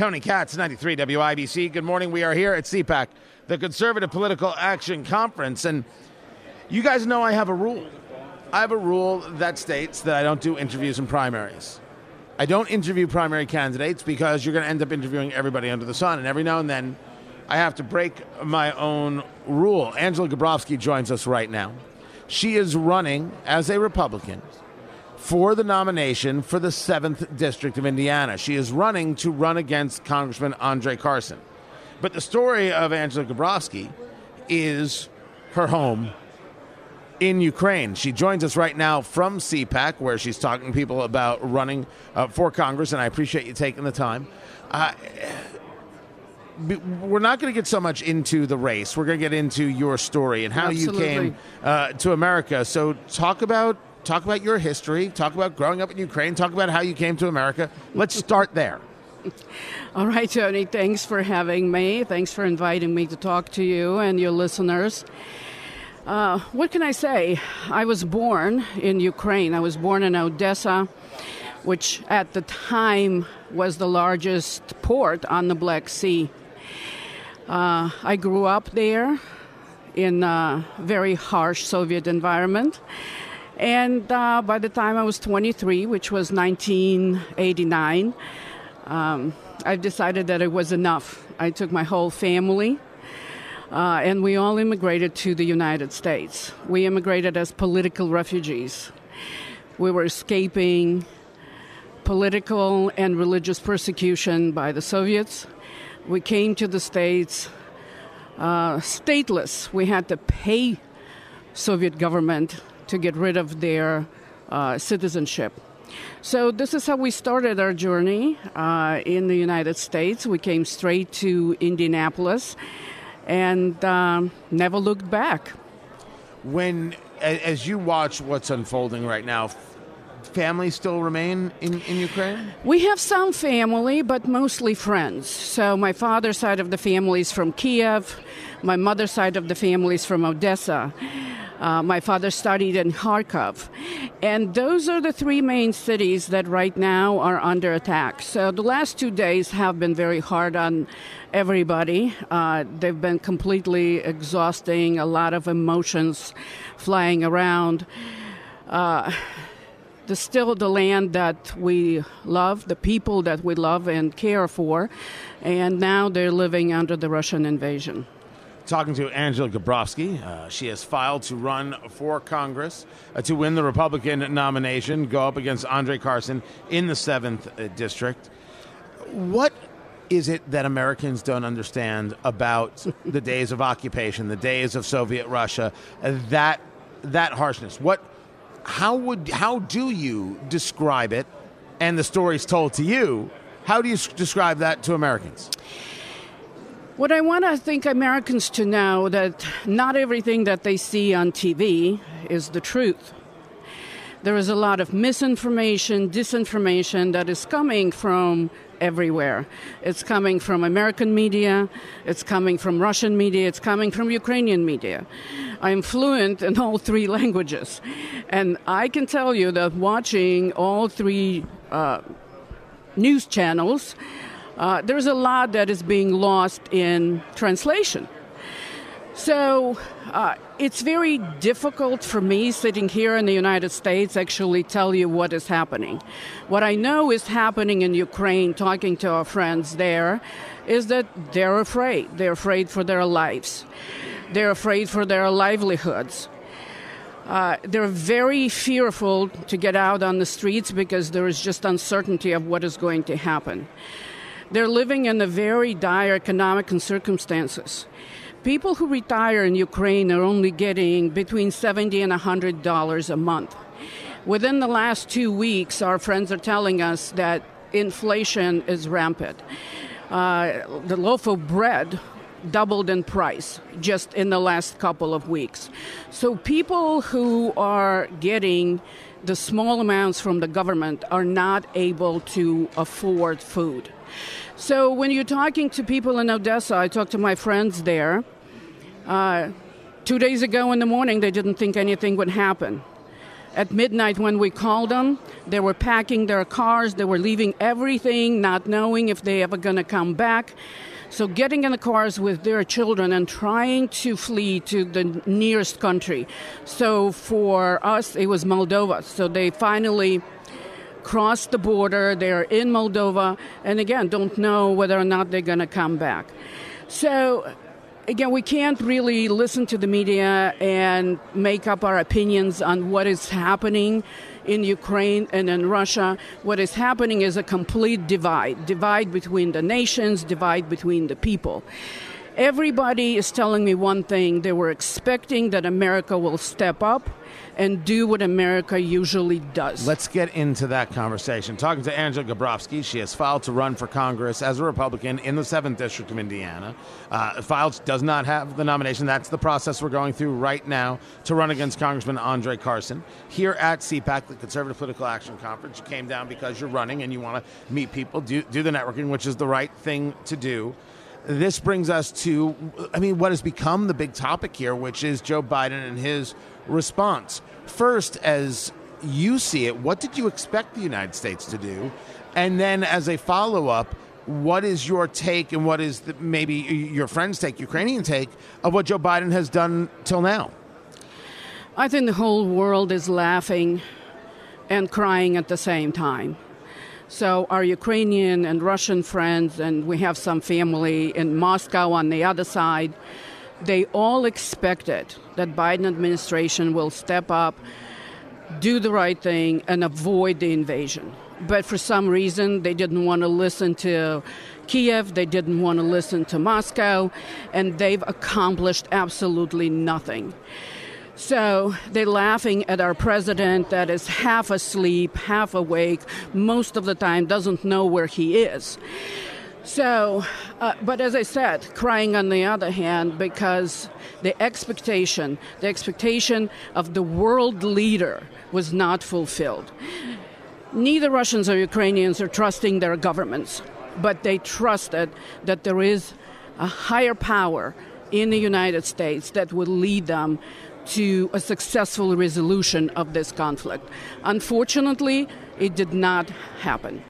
Tony Katz, 93 WIBC. Good morning. We are here at CPAC, the Conservative Political Action Conference. And you guys know I have a rule. I have a rule that states that I don't do interviews in primaries. I don't interview primary candidates because you're going to end up interviewing everybody under the sun. And every now and then, I have to break my own rule. Angela Grabovsky joins us right now. She is running as a Republican for the nomination for the 7th District of Indiana. She is running to run against Congressman Andre Carson. But the story of Angela Grabovsky is her home in Ukraine. She joins us right now from CPAC, where she's talking to people about running uh, for Congress, and I appreciate you taking the time. Uh, we're not going to get so much into the race. We're going to get into your story and how Absolutely. you came uh, to America. So, talk about talk about your history. Talk about growing up in Ukraine. Talk about how you came to America. Let's start there. All right, Tony, thanks for having me. Thanks for inviting me to talk to you and your listeners. Uh, what can I say? I was born in Ukraine. I was born in Odessa, which at the time was the largest port on the Black Sea. Uh, I grew up there in a very harsh Soviet environment. And uh, by the time I was 23, which was 1989, um, I decided that it was enough. I took my whole family, uh, and we all immigrated to the United States. We immigrated as political refugees. We were escaping political and religious persecution by the Soviets. We came to the States uh, stateless. We had to pay Soviet government to get rid of their uh, citizenship. So this is how we started our journey uh, in the United States. We came straight to Indianapolis and um, never looked back. When, as you watch what's unfolding right now, family still remain in, in Ukraine? We have some family, but mostly friends. So my father's side of the family is from Kiev. My mother's side of the family is from Odessa. Uh, my father studied in Kharkov. And those are the three main cities that right now are under attack. So the last two days have been very hard on everybody. Uh, they've been completely exhausting, a lot of emotions flying around. Uh, the still the land that we love, the people that we love and care for, and now they're living under the Russian invasion talking to Angela Grabovsky. Uh, she has filed to run for Congress uh, to win the Republican nomination, go up against Andre Carson in the 7th uh, District. What is it that Americans don't understand about the days of occupation, the days of Soviet Russia, uh, that, that harshness? What, how, would, how do you describe it and the stories told to you? How do you describe that to Americans? What I want to think Americans to know that not everything that they see on TV is the truth. There is a lot of misinformation, disinformation that is coming from everywhere. It's coming from American media, it's coming from Russian media, it's coming from Ukrainian media. I'm fluent in all three languages. And I can tell you that watching all three uh, news channels, uh, there's a lot that is being lost in translation. So uh, it's very difficult for me sitting here in the United States actually tell you what is happening. What I know is happening in Ukraine, talking to our friends there, is that they're afraid. They're afraid for their lives. They're afraid for their livelihoods. Uh, they're very fearful to get out on the streets because there is just uncertainty of what is going to happen. They're living in a very dire economic circumstances. People who retire in Ukraine are only getting between 70 and 100 dollars a month. Within the last two weeks, our friends are telling us that inflation is rampant. Uh, the loaf of bread doubled in price just in the last couple of weeks. So people who are getting the small amounts from the government are not able to afford food. So when you're talking to people in Odessa, I talked to my friends there. Uh, two days ago in the morning, they didn't think anything would happen. At midnight, when we called them, they were packing their cars, they were leaving everything, not knowing if they ever going to come back. So, getting in the cars with their children and trying to flee to the nearest country. So, for us, it was Moldova. So, they finally crossed the border. They're in Moldova, and again, don't know whether or not they're going to come back. So, again, we can't really listen to the media and make up our opinions on what is happening in Ukraine and in Russia. What is happening is a complete divide divide between the nations, divide between the people. Everybody is telling me one thing they were expecting that America will step up and do what America usually does. Let's get into that conversation. Talking to Angela Grabovsky, she has filed to run for Congress as a Republican in the 7th District of Indiana. Uh, filed does not have the nomination. That's the process we're going through right now to run against Congressman Andre Carson. Here at CPAC, the Conservative Political Action Conference, you came down because you're running and you want to meet people, do, do the networking, which is the right thing to do this brings us to, I mean, what has become the big topic here, which is Joe Biden and his response. First, as you see it, what did you expect the United States to do? And then, as a follow up, what is your take and what is the, maybe your friend's take, Ukrainian take, of what Joe Biden has done till now? I think the whole world is laughing and crying at the same time. So our Ukrainian and Russian friends, and we have some family in Moscow on the other side, they all expected that Biden administration will step up, do the right thing, and avoid the invasion. But for some reason, they didn't want to listen to Kiev, they didn't want to listen to Moscow, and they've accomplished absolutely nothing. So they're laughing at our president that is half asleep, half awake, most of the time doesn't know where he is. So, uh, but as I said, crying on the other hand, because the expectation, the expectation of the world leader was not fulfilled. Neither Russians or Ukrainians are trusting their governments, but they trusted that there is a higher power in the United States that will lead them to a successful resolution of this conflict. Unfortunately, it did not happen.